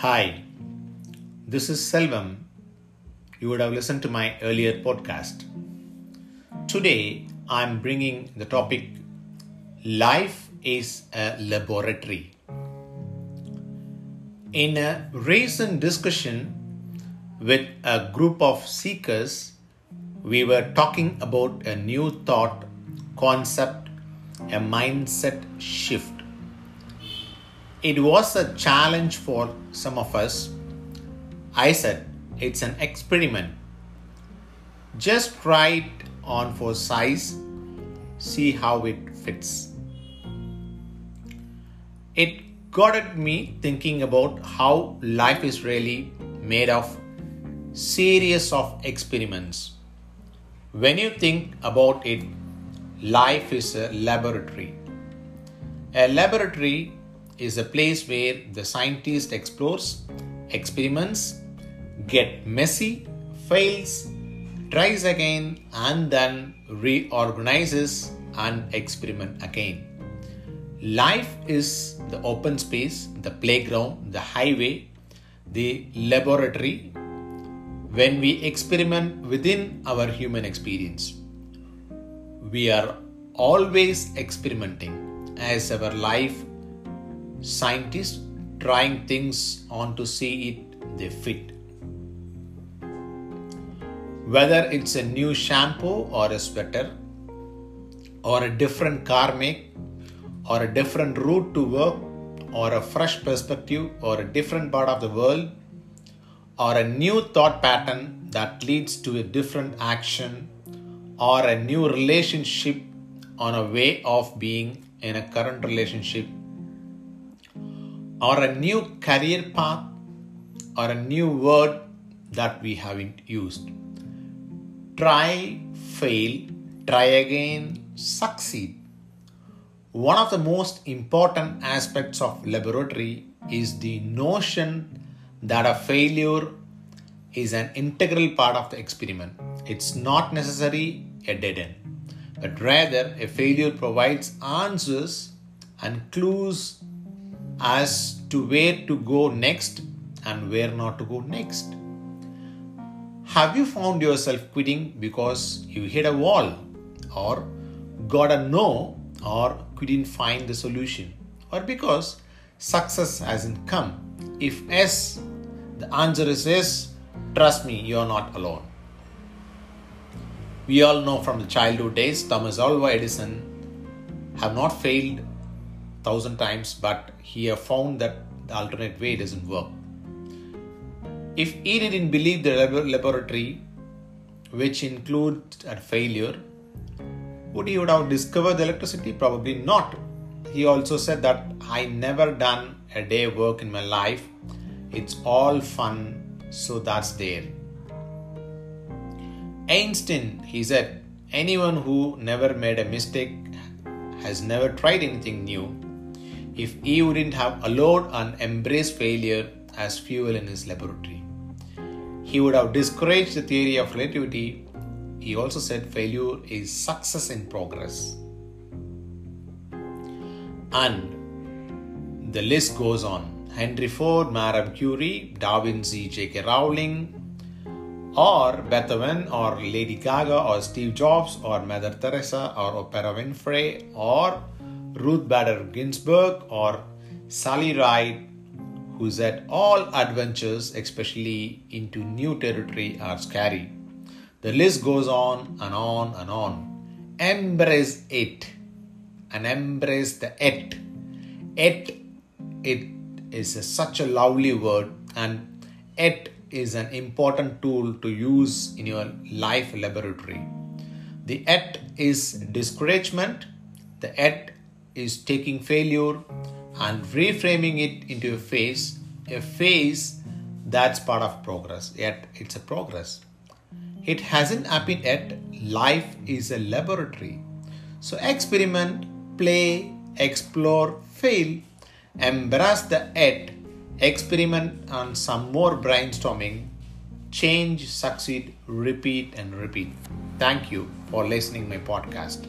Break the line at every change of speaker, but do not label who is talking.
Hi, this is Selvam. You would have listened to my earlier podcast. Today, I'm bringing the topic Life is a Laboratory. In a recent discussion with a group of seekers, we were talking about a new thought, concept, a mindset shift. It was a challenge for some of us. I said, it's an experiment. Just try it on for size, see how it fits. It got at me thinking about how life is really made of series of experiments. When you think about it, life is a laboratory. A laboratory is a place where the scientist explores, experiments, get messy, fails, tries again, and then reorganizes and experiment again. Life is the open space, the playground, the highway, the laboratory when we experiment within our human experience. We are always experimenting as our life scientists trying things on to see it they fit. Whether it's a new shampoo or a sweater, or a different car make, or a different route to work, or a fresh perspective, or a different part of the world, or a new thought pattern that leads to a different action, or a new relationship on a way of being in a current relationship or a new career path or a new word that we haven't used. Try, fail, try again, succeed. One of the most important aspects of laboratory is the notion that a failure is an integral part of the experiment. It's not necessarily a dead end, but rather a failure provides answers and clues as to where to go next and where not to go next. Have you found yourself quitting because you hit a wall or got a no or couldn't find the solution or because success hasn't come? If yes, the answer is yes, trust me, you're not alone. We all know from the childhood days Thomas Alva Edison have not failed thousand times, but he have found that the alternate way doesn't work. If he didn't believe the laboratory, which includes a failure, would he would have discovered the electricity? Probably not. He also said that I never done a day work in my life. It's all fun, so that's there. Einstein, he said, anyone who never made a mistake has never tried anything new if he wouldn't have allowed and embraced failure as fuel in his laboratory. He would have discouraged the theory of relativity. He also said failure is success in progress. And the list goes on. Henry Ford, Madame Curie, Da Vinci, J.K. Rowling, or Beethoven, or Lady Gaga, or Steve Jobs, or Mother Teresa, or Oprah Winfrey, or Ruth Bader Ginsburg or Sally Ride, who said all adventures, especially into new territory, are scary. The list goes on and on and on. Embrace it and embrace the it. It, it is a, such a lovely word, and it is an important tool to use in your life laboratory. The et is discouragement, the et is taking failure and reframing it into a phase, a phase that's part of progress. Yet it's a progress. It hasn't happened yet. Life is a laboratory. So experiment, play, explore, fail, embrace the it, experiment on some more brainstorming, change, succeed, repeat and repeat. Thank you for listening my podcast.